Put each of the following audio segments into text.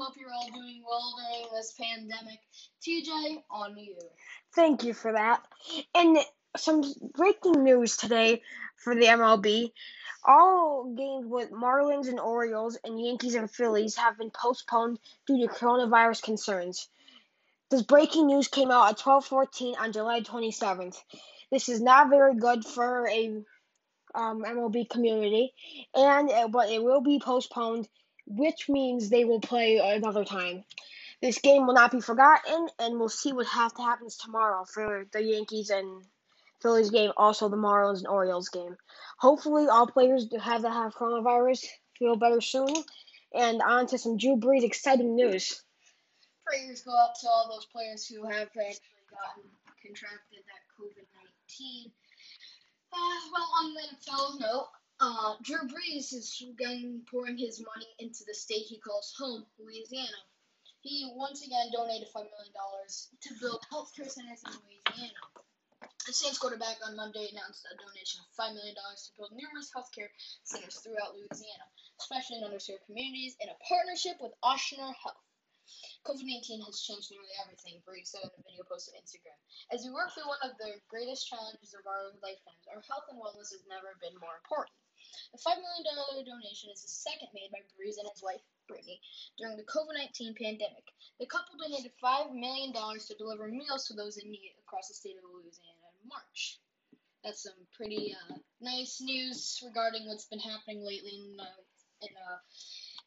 hope you're all doing well during this pandemic. TJ, on you. Thank you for that. And some breaking news today for the MLB. All games with Marlins and Orioles and Yankees and Phillies have been postponed due to coronavirus concerns. This breaking news came out at 12:14 on July 27th. This is not very good for a um, MLB community, and uh, but it will be postponed, which means they will play another time. This game will not be forgotten, and we'll see what have to happens tomorrow for the Yankees and Phillies game, also the Marlins and Orioles game. Hopefully, all players that have that have coronavirus feel better soon. And on to some Drew Brees exciting news. Prayers go out to all those players who have actually gotten contracted that COVID 19. Uh, well, on the NFL note, uh, Drew Brees is again pouring his money into the state he calls home, Louisiana. He once again donated $5 million to build healthcare centers in Louisiana. The Saints quarterback on Monday announced a donation of $5 million to build numerous healthcare centers throughout Louisiana, especially in underserved communities, in a partnership with Ochsner Health. COVID 19 has changed nearly everything, Brees said in a video posted on Instagram. As we work through one of the greatest challenges of our lifetimes, our health and wellness has never been more important. The $5 million donation is the second made by Brees and his wife, Brittany, during the COVID 19 pandemic. The couple donated $5 million to deliver meals to those in need across the state of Louisiana in March. That's some pretty uh, nice news regarding what's been happening lately in, uh, in, uh,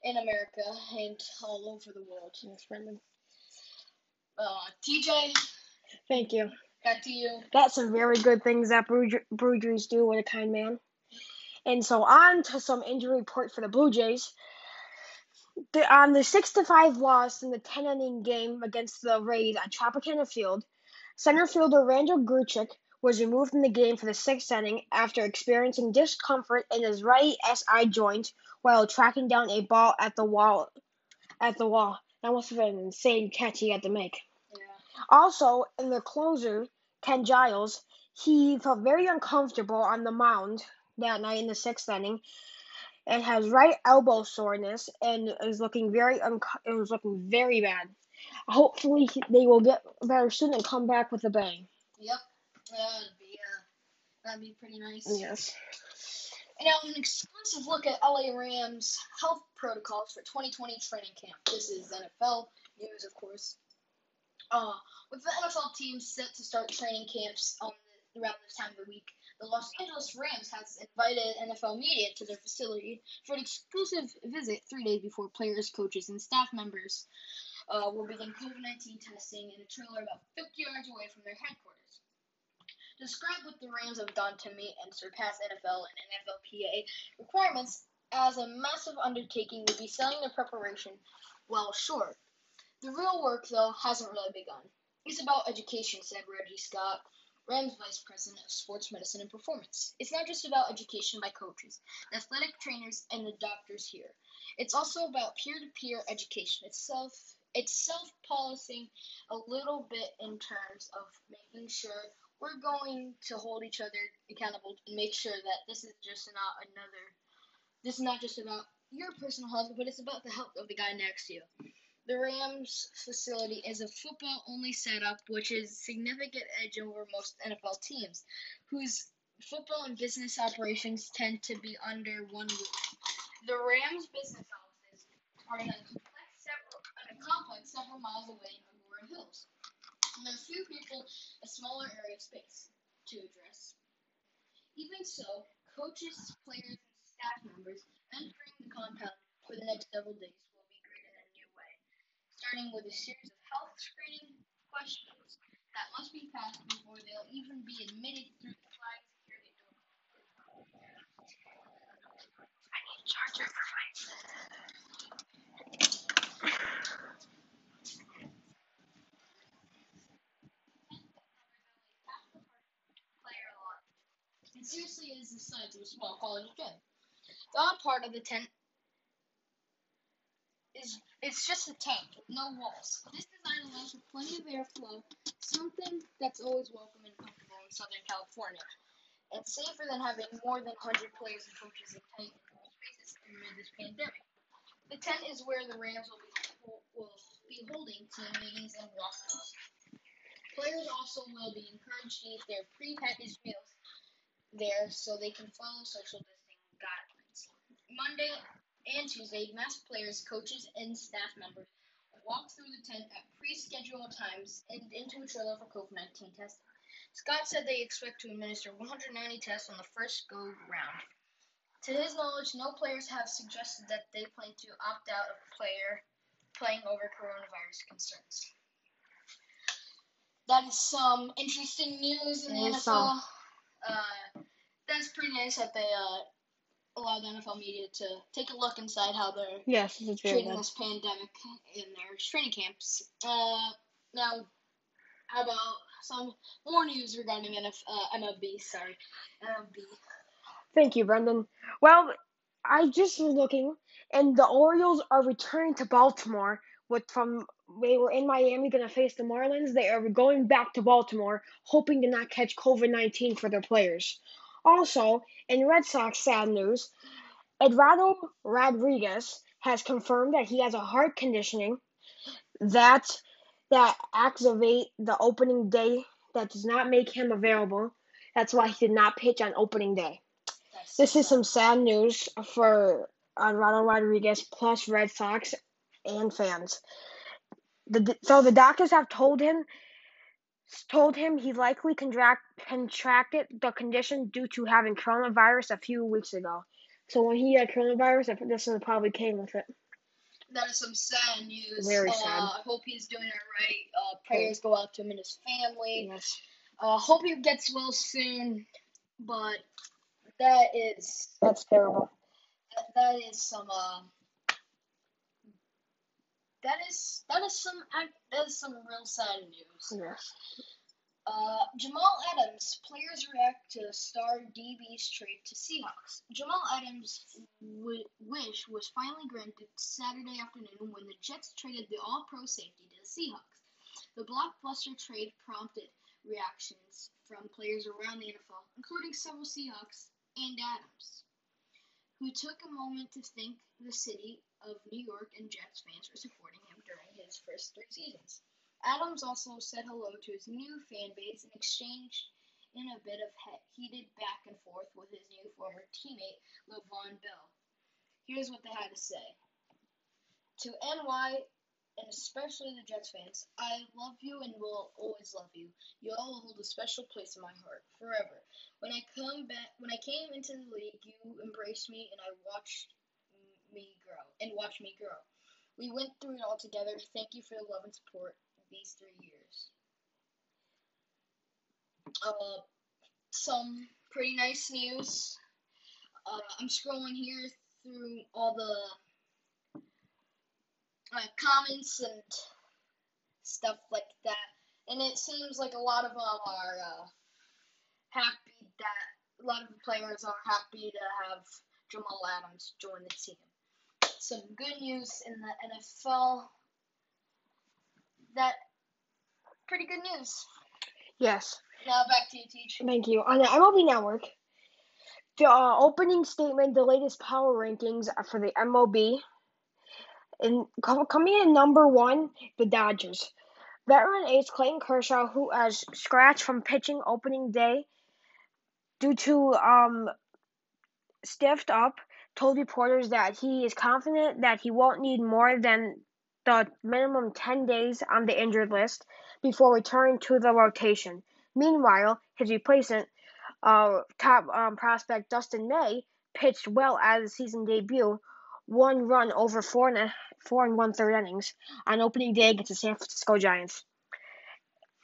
in America and all over the world. Yes, Brendan. Uh, TJ, Thank you. back to you. That's some very good things that Brew do with a kind man. And so on to some injury report for the Blue Jays. The, on the six to five loss in the ten inning game against the Rays at Tropicana Field, center fielder Randall Grichuk was removed from the game for the sixth inning after experiencing discomfort in his right SI joint while tracking down a ball at the wall. At the wall, that must have been an insane catch he had to make. Yeah. Also, in the closer, Ken Giles, he felt very uncomfortable on the mound that night in the sixth inning, and has right elbow soreness and is looking very unco- it was looking very bad. Hopefully, they will get better soon and come back with a bang. Yep. That'd be uh, that'd be pretty nice. Yes. And now an exclusive look at LA Rams health protocols for 2020 training camp. This is NFL news, of course. Uh, with the NFL teams set to start training camps um, around this time of the week, the Los Angeles Rams has invited NFL media to their facility for an exclusive visit three days before players, coaches, and staff members uh, will begin COVID 19 testing in a trailer about 50 yards away from their headquarters. Describe what the Rams have done to meet and surpass NFL and NFLPA requirements as a massive undertaking would be selling their preparation well short. The real work, though, hasn't really begun. It's about education, said Reggie Scott, Rams Vice President of Sports Medicine and Performance. It's not just about education by coaches, athletic trainers, and the doctors here. It's also about peer-to-peer education. It's self it's self-policing a little bit in terms of making sure we're going to hold each other accountable and make sure that this is just not another this is not just about your personal health, but it's about the health of the guy next to you. The Rams facility is a football only setup, which is significant edge over most NFL teams, whose football and business operations tend to be under one roof. The Rams business offices are in a complex several a complex several miles away in Agoura Hills. And there are few people a smaller area of space to address. Even so, coaches, players, and staff members entering the compound for the next several days will be greeted in a new way, starting with a series of health screening questions that must be passed before they'll even be admitted through the flag security door. I need a charger for my. It seriously is the size of a small college gym. The odd part of the tent is It's just a tank no walls. This design allows for plenty of airflow, something that's always welcome and comfortable in Southern California, It's safer than having more than 100 players and coaches in tight spaces amid this pandemic. The tent is where the Rams will be, will be holding team meetings and walkthroughs. Players also will be encouraged to eat their prepackaged meals there so they can follow social distancing guidelines. Monday and Tuesday, masked players, coaches, and staff members walk through the tent at pre-scheduled times and into a trailer for COVID-19 testing. Scott said they expect to administer 190 tests on the first go round. To his knowledge, no players have suggested that they plan to opt out of player playing over coronavirus concerns. That is some interesting news in the NFL. Uh, that's pretty nice that they uh, allow the NFL media to take a look inside how they're Yes, it's treating good. this pandemic in their training camps. Uh, now, how about some more news regarding NF, uh, MLB? Sorry, MLB. Thank you, Brendan. Well, I just was looking, and the Orioles are returning to Baltimore. With from they were in Miami going to face the Marlins. They are going back to Baltimore, hoping to not catch COVID nineteen for their players. Also, in Red Sox sad news, Eduardo Rodriguez has confirmed that he has a heart conditioning that that activate the opening day that does not make him available. That's why he did not pitch on opening day. That's This is some sad news for Eduardo Rodriguez plus Red Sox and fans. The, so the doctors have told him told him he likely contract, contracted the condition due to having coronavirus a few weeks ago. So when he had coronavirus, this one probably came with it. that is some sad news. Very uh, sad. I hope he's doing it right. Uh, prayers go out to him and his family. Yes. Uh, hope he gets well soon. But that is That's terrible. that, that is some uh, that is that is some that is some real sad news. Yes. Uh, Jamal Adams, players react to star DB's trade to Seahawks. Jamal Adams' w- wish was finally granted Saturday afternoon when the Jets traded the All-Pro safety to the Seahawks. The blockbuster trade prompted reactions from players around the NFL, including several Seahawks and Adams, who took a moment to thank the city of New York and Jets fans for supporting him during his first three seasons. Adams also said hello to his new fan base and exchanged in a bit of heated back and forth with his new former teammate, Le'Veon Bell. Here's what they had to say. To NY, and especially the Jets fans, I love you and will always love you. You all hold a special place in my heart forever. When I come back, when I came into the league, you embraced me and I watched me grow and watched me grow. We went through it all together. Thank you for the love and support these three years. Uh, some pretty nice news. Uh, I'm scrolling here through all the uh, comments and stuff like that, and it seems like a lot of them are uh, happy that a lot of the players are happy to have Jamal Adams join the team. Some good news in the NFL. That pretty good news. Yes. Now back to you, Teach. Thank you. On the MLB Network, the uh, opening statement, the latest power rankings for the MLB, and coming in number one, the Dodgers. Veteran ace Clayton Kershaw, who has scratched from pitching opening day due to um stiffed up, told reporters that he is confident that he won't need more than the minimum 10 days on the injured list before returning to the rotation. Meanwhile, his replacement, uh, top um, prospect Dustin May, pitched well as his season debut, one run over four and a, four and one third innings on opening day against the San Francisco Giants,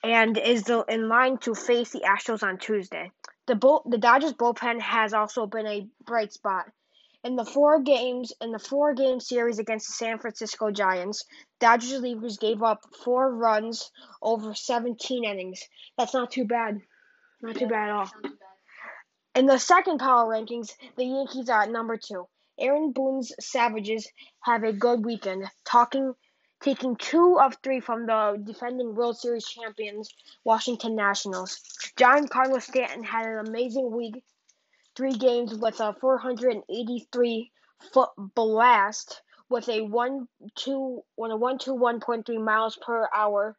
and is the, in line to face the Astros on Tuesday. The bull, the Dodgers bullpen has also been a bright spot. In the four games in the four game series against the San Francisco Giants, Dodgers relievers gave up four runs over 17 innings. That's not too bad. Not too bad at all. In the second power rankings, the Yankees are at number two. Aaron Boone's Savages have a good weekend, talking, taking two of three from the defending World Series champions, Washington Nationals. Giancarlo Stanton had an amazing week, three games with a 483 foot blast with a one two when a one two one point three miles per hour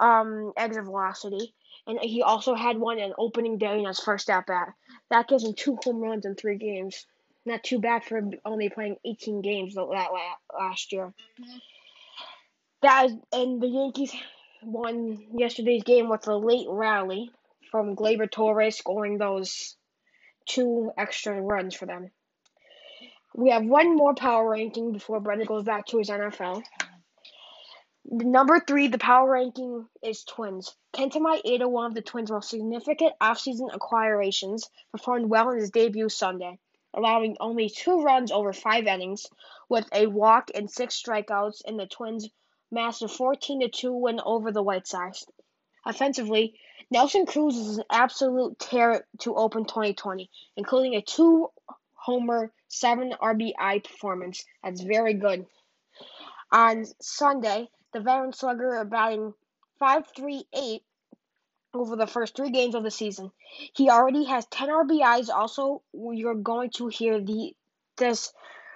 um exit velocity. And he also had one in opening day in his first at bat. That gives him two home runs in three games. Not too bad for only playing 18 games that last year. That is, and the Yankees won yesterday's game with a late rally from Gleyber Torres scoring those two extra runs for them. We have one more power ranking before Brendan goes back to his NFL. Number three, the power ranking is Twins. Kenta Maeda, one of the Twins' most significant offseason acquisitions, performed well in his debut Sunday, allowing only two runs over five innings, with a walk and six strikeouts in the Twins' massive 14 2 win over the White Sox. Offensively, Nelson Cruz is an absolute tear to open 2020, including a two homer, seven RBI performance. That's very good. On Sunday, the veteran slugger batting 5.38 over the first three games of the season. He already has 10 RBIs. Also, you're going to hear the this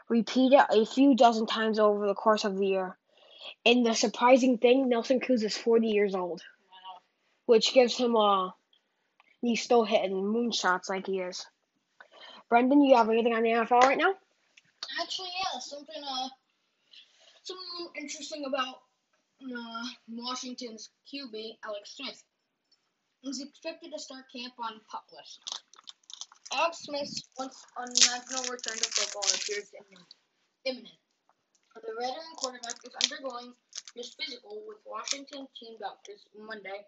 repeated a few dozen times over the course of the year. And the surprising thing, Nelson Cruz is 40 years old, which gives him a. He's still hitting moonshots like he is. Brendan, you have anything on the NFL right now? Actually, yeah, something uh, something interesting about uh, Washington's QB Alex Smith. He's expected to start camp on pup list. Alex Smith's once unnatural return to football appears imminent. The veteran quarterback is undergoing his physical with Washington team doctors Monday.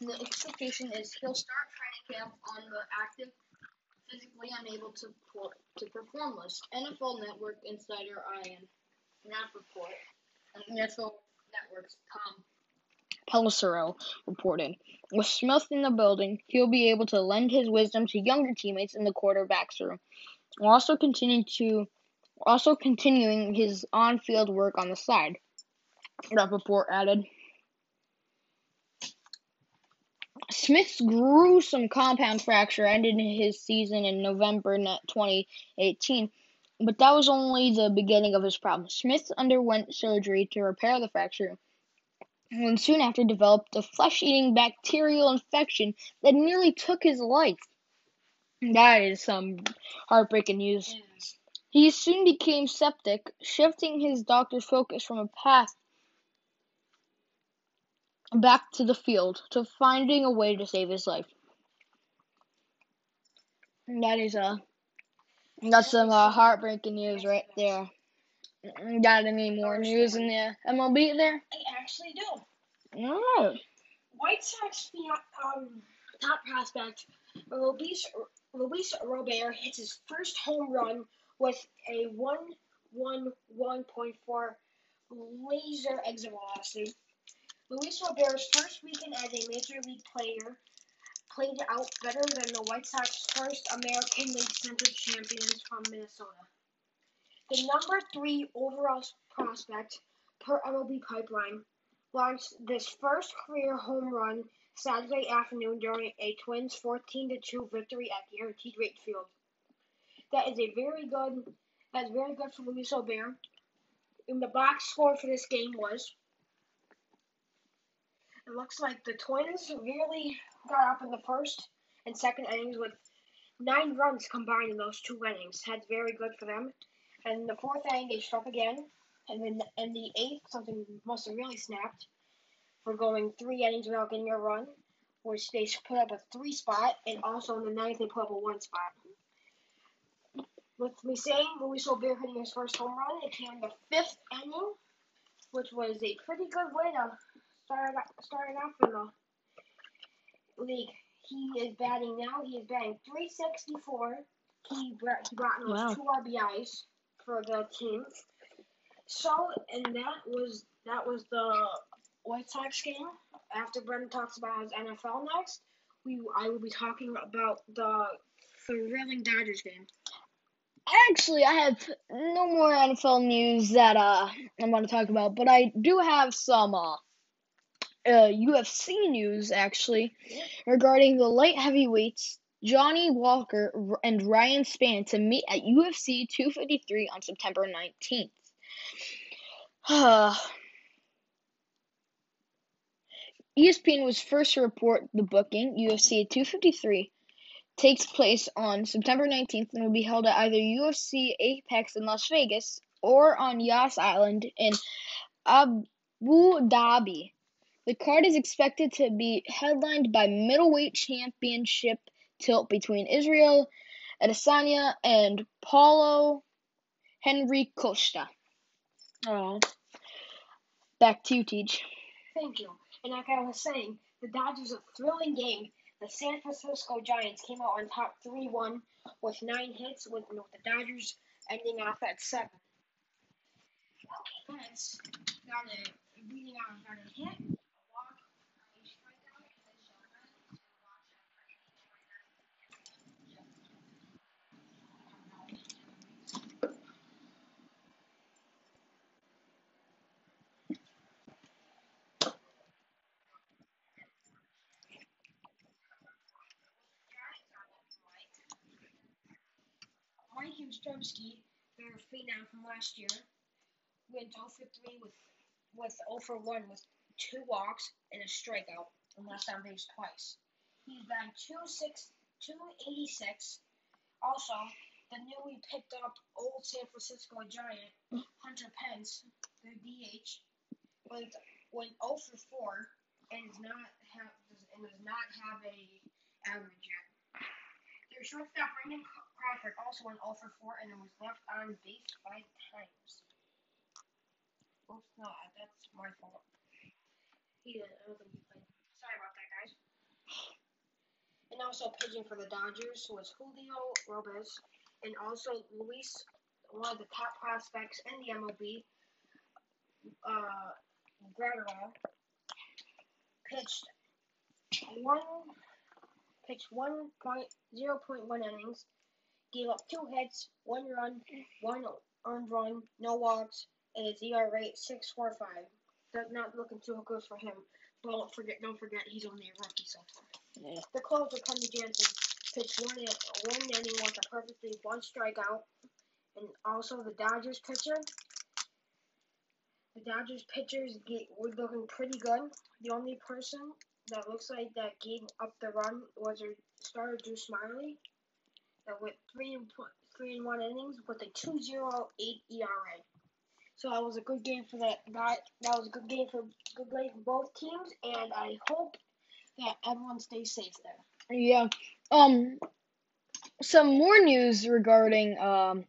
And the expectation is he'll start training camp on the active physically unable to to perform list. NFL Network insider Ian Rapoport and NFL Network's Tom Pelissero reported. With Smith in the building, he'll be able to lend his wisdom to younger teammates in the quarterback's room, while also continuing to also continuing his on-field work on the side. Rapoport added. Smith's gruesome compound fracture ended his season in November 2018, but that was only the beginning of his problem. Smith underwent surgery to repair the fracture and soon after developed a flesh eating bacterial infection that nearly took his life. That is some heartbreaking news. He soon became septic, shifting his doctor's focus from a path back to the field to finding a way to save his life. That is a uh, that's some uh, heartbreaking news right there. Got any more news in the MLB there? I actually do. Right. White Sox um, top prospect Luis, Luis Robert hits his first home run with a 111.4 laser exit velocity. Luis Robert's first weekend as a major league player played out better than the White Sox first American League Central champions from Minnesota. The number three overall prospect per MLB pipeline launched this first career home run Saturday afternoon during a Twins 14 2 victory at Guaranteed Rate Field. That is a very good. That's very good for Luis Robert. And the box score for this game was it looks like the Twins really got up in the first and second innings with nine runs combined in those two innings. That's very good for them. And the fourth inning, they struck again. And then in the eighth, something must have really snapped for going three innings without getting a run, which they put up a three spot. And also in the ninth, they put up a one spot. With me saying Luis Robert hitting his first home run, it came in the fifth inning, which was a pretty good way to started starting off in the league. He is batting now. He is batting 364. He brought, he brought in wow. two RBIs for the team. So, and that was that was the White Sox game. After Brendan talks about his NFL next, we I will be talking about the thrilling Dodgers game. Actually, I have no more NFL news that uh I want to talk about, but I do have some uh, uh UFC news actually regarding the light heavyweights Johnny Walker and Ryan Spann to meet at UFC 253 on September 19th. ESPN was first to report the booking. UFC 253 takes place on September 19th and will be held at either UFC Apex in Las Vegas or on Yas Island in Abu Dhabi. The card is expected to be headlined by middleweight championship tilt between Israel Adesanya and Paulo Henry Costa. Oh. Back to you, Teach. Thank you. And like I was saying, the Dodgers a thrilling game. The San Francisco Giants came out on top 3-1 with nine hits, with, with the Dodgers ending off at seven. Okay, got a beating out got a hit, Yastrzemski, their phenom from last year, went 0 for 3 with with 0 for 1 with two walks and a strikeout and left on base twice. He's batting 286. 286. Also, the newly picked up old San Francisco Giant, Hunter Pence, their DH, went went 0 for 4 and does not have and does not have a average yet. Their shortstop Brandon Crawford also went 0 for 4 and it was left on base five times. Oops, no, that's my fault. He didn't. I don't think he played. Sorry about that, guys. And also pitching for the Dodgers was Julio Robes and also Luis, one of the top prospects in the MLB, uh, Graterol, pitched one pitched one point zero point one innings, gave up two hits, one run, one earned run, no walks, and his ERA rate six four five. That's not looking too good for him. But don't forget, don't forget, he's only a rookie so. Yeah. The closer, Kenny Jansen, pitched one one inning with a perfectly one strikeout, and also the Dodgers pitcher. The Dodgers pitchers get, were looking pretty good. The only person that looks like that gave up the run was their starter Drew that went three and three and one innings with a 2.08 ERA. So that was a good game for that. That that was a good game for good game for both teams, and I hope that everyone stays safe there. Yeah. Um. Some more news regarding um.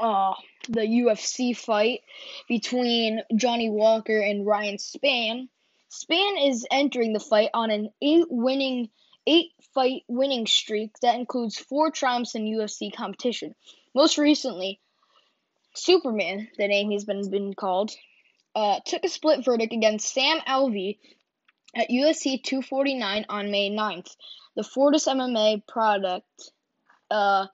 Uh, the UFC fight between Johnny Walker and Ryan Spann. Spann is entering the fight on an eight winning eight fight winning streak that includes four triumphs in UFC competition. Most recently, Superman, the name he's been been called, uh, took a split verdict against Sam Alvey at UFC 249 on May 9th. The Fortis MMA product uh,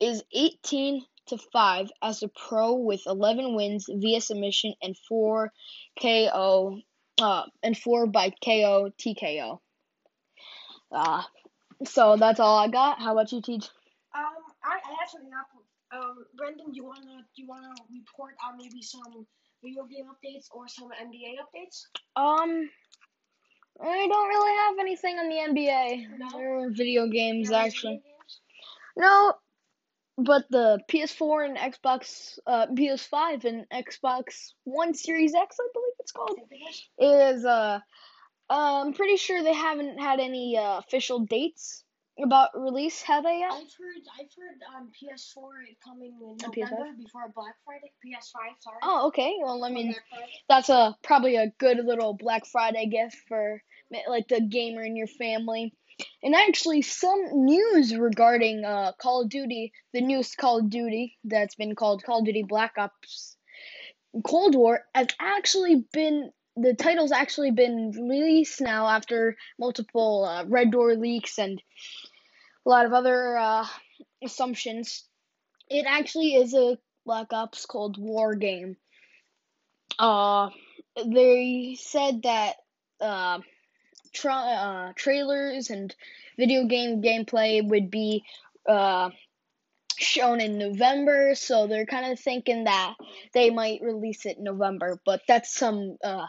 is 18 to 5 as a pro with 11 wins via submission and 4 KO uh, and 4 by KO TKO. Uh, so that's all I got. How about you, Teach? Um, I, I actually got um, Brendan. Do you wanna do you wanna report on maybe some video game updates or some NBA updates? Um, I don't really have anything on the NBA No? or video games No video actually. games? No, but the PS4 and Xbox, uh, PS5 and Xbox One Series X, I believe it's called, is it is? is uh, I'm pretty sure they haven't had any uh, official dates about release, have they yet? I've heard I've heard um PS4 is coming in November before Black Friday. PS5, sorry. Oh, okay. Well, I mean, that's a probably a good little Black Friday gift for like the gamer in your family. And actually, some news regarding uh, Call of Duty, the newest Call of Duty that's been called Call of Duty Black Ops Cold War, has actually been the title's actually been released now after multiple uh, Red Door leaks and a lot of other uh, assumptions. It actually is a Black Ops Cold War game. Uh, they said that uh, tra- uh, trailers and video game gameplay would be uh, shown in November, so they're kind of thinking that they might release it in November. But that's some, uh,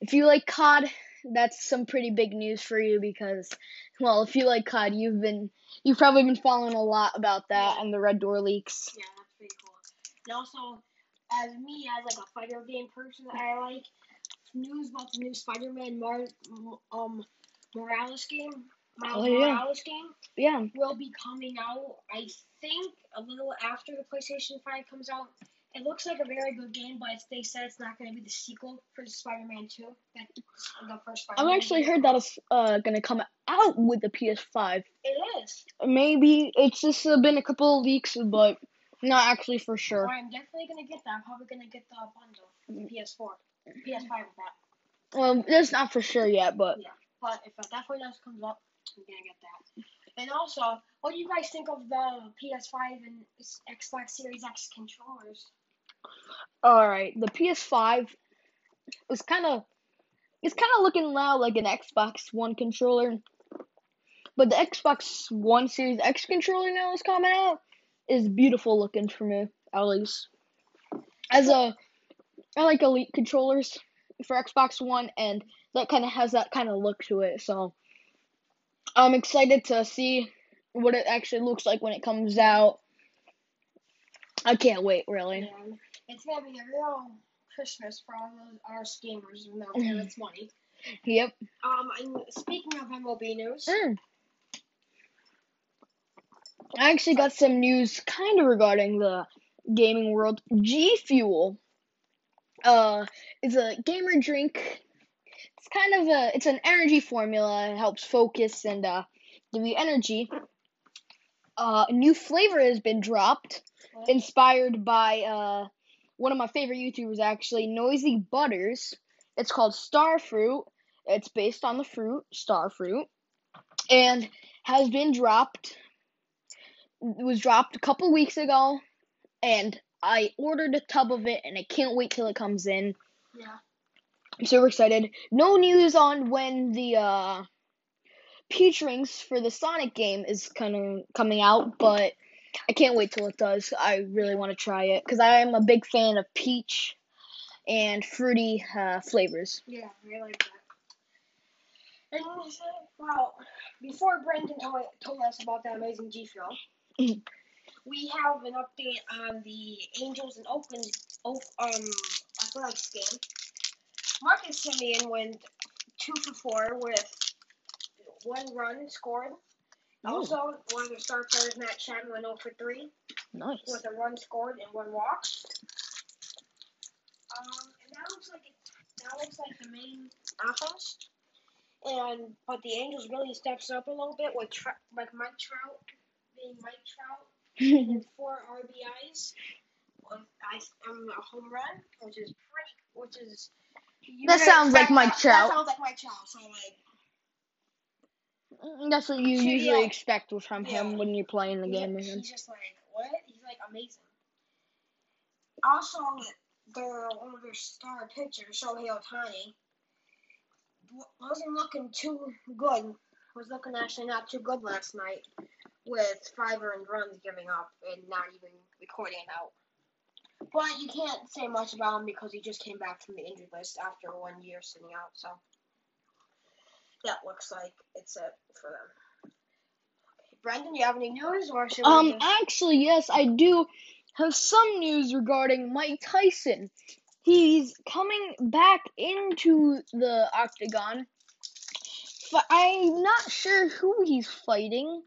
if you like COD, that's some pretty big news for you because, well, if you like COD, you've been, you've probably been following a lot about that and the Red Door leaks. Yeah, that's pretty cool. And also, as me, as like a fighter game person, I like news about the new Spider-Man Mar- um Morales game. Miles Oh, yeah. Morales game Yeah. will be coming out. I think a little after the PlayStation Five comes out. It looks like a very good game, but they said it's not going to be the sequel for Spider-Man Two. That's the first I've actually heard that it's uh, gonna come out with the PS5. it is. Maybe it's just uh, been a couple of leaks, but not actually for sure. Well, I'm definitely going to get that. I'm probably going to get the bundle the PS4, PS5 with that. Well, that's not for sure yet, but yeah. But if that definitely does comes up, I'm gonna get that. And also, what do you guys think of the PS5 and Xbox Series X controllers? All right, the PS5 is kind of it's kind of looking now like an Xbox One controller, but the Xbox One Series X controller now is coming out is beautiful looking for me at least. As a I like Elite controllers for Xbox One, and that kind of has that kind of look to it. So I'm excited to see what it actually looks like when it comes out. I can't wait, really. And it's gonna be a real Christmas for all those our gamers and out there that's money. Yep. Um, and speaking of MLB news, Mm. I actually got some news kind of regarding the gaming world. G Fuel uh is a gamer drink. It's kind of a it's an energy formula. It helps focus and uh give you energy. Uh, a new flavor has been dropped, inspired by uh one of my favorite YouTubers actually, Noisy Butters. It's called Starfruit. It's based on the fruit, starfruit, and has been dropped. It was dropped a couple weeks ago, and I ordered a tub of it, and I can't wait till it comes in. yeah, I'm super excited. No news on when the uh, peach rings for the Sonic game is kind of coming out, but I can't wait till it does. I really want to try it because I am a big fan of peach and fruity uh, flavors. yeah, I like that. And well, before Brendan told, told us about that amazing G Fuel, Mhm. we have an update on the Angels and Oakland Oak, um athletics game. Marcus Semien went two for four with one run scored. Oh. Also, one of the star players, Matt Chapman, went 0 for 3 Nice. with a run scored and one walk. Um, and that looks like it, that looks like the main offense. And but the Angels really steps up a little bit with like Mike Trout being Mike Trout and four RBIs with I um, a home run, which is pretty, which is. That sounds like Mike. Trout. That sounds like Mike Trout. So like. Mm, that's what you Shoot, usually yeah. expect from him Yeah. when you're playing the He- game with him. He's just like, what? He's like amazing. Also, their one of their star pitchers, Shohei Ohtani, wasn't looking too good. Was looking actually not too good last night, with five earned runs giving up and not even recording it out. But you can't say much about him because he just came back from the injured list after one year sitting out. So that looks like it's it for them. Brendan, you have any news, or should we Um, just- actually, yes, I do have some news regarding Mike Tyson. He's coming back into the octagon. But I'm not sure who he's fighting.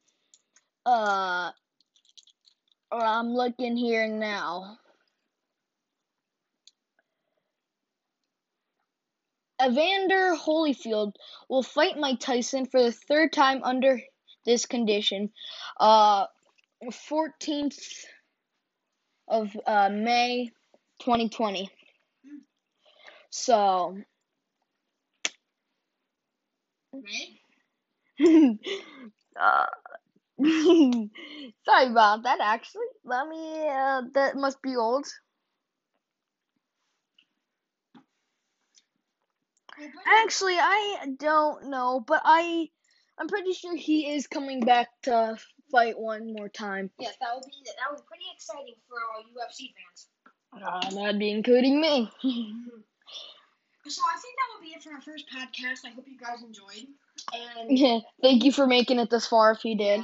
Uh, I'm looking here now. Evander Holyfield will fight Mike Tyson for the third time under this condition. Uh, 14th of uh, May 2020. So, uh, Sorry about that. Actually, let me. Uh, that must be old. Actually, I don't know, but I, I'm pretty sure he is coming back to fight one more time. Yes, that would be that would be pretty exciting for all UFC fans. Uh, that'd be including me. So I think that will be it for our first podcast. I hope you guys enjoyed. And Yeah, Thank you for making it this far if you did.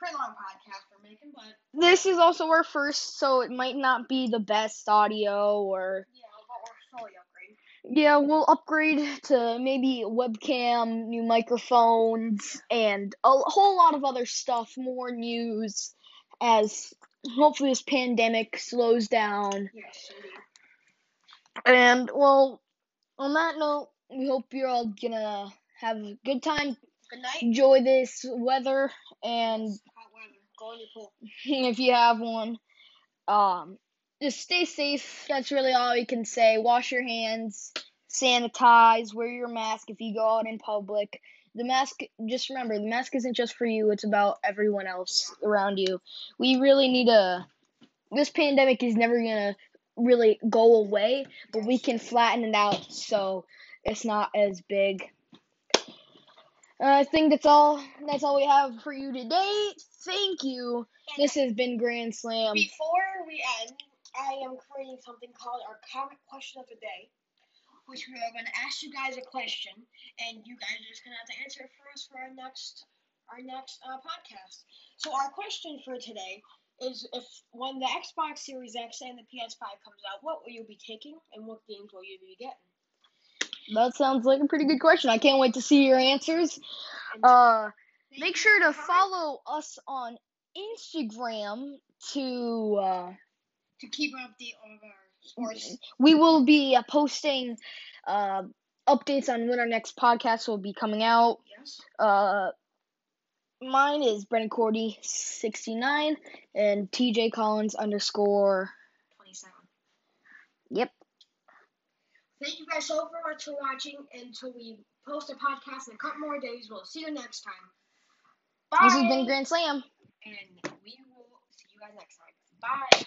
pretty long podcast we're making, but This is also our first, so it might not be the best audio or yeah, but we're slowly upgrading. Yeah, we'll upgrade to maybe webcam, new microphones, and a whole lot of other stuff, more news as hopefully this pandemic slows down. Yes. And well, on that note, we hope you're all gonna have a good time, Good night. enjoy this weather, and Hot weather. Go in your pool. if you have one. Um, just stay safe. That's really all we can say. Wash your hands, sanitize, wear your mask if you go out in public. The mask, just remember, the mask isn't just for you, it's about everyone else around you. We really need a. This pandemic is never gonna really go away, but we can flatten it out so it's not as big. Uh, I think that's all. That's all we have for you today. Thank you. This has been Grand Slam. Before we end, I am creating something called our comment question of the day, which we are going to ask you guys a question, and you guys are just going to have to answer it for us for our next our next uh, podcast. So our question for today is: If when the Xbox Series X and the PS5 comes out, what will you be taking, and what games will you be getting? That sounds like a pretty good question. I can't wait to see your answers. Uh, make sure to follow us on Instagram to. Uh, to keep up update of our sports. we will be uh, posting uh, updates on when our next podcast will be coming out. Yes. Uh, mine is Brennan Cordy sixty nine and TJ Collins underscore. Twenty-seven. Yep. Thank you guys so very much for watching. Until we post a podcast in a couple more days, we'll see you next time. Bye. This has been Grand Slam. and we will see you guys next time. Bye.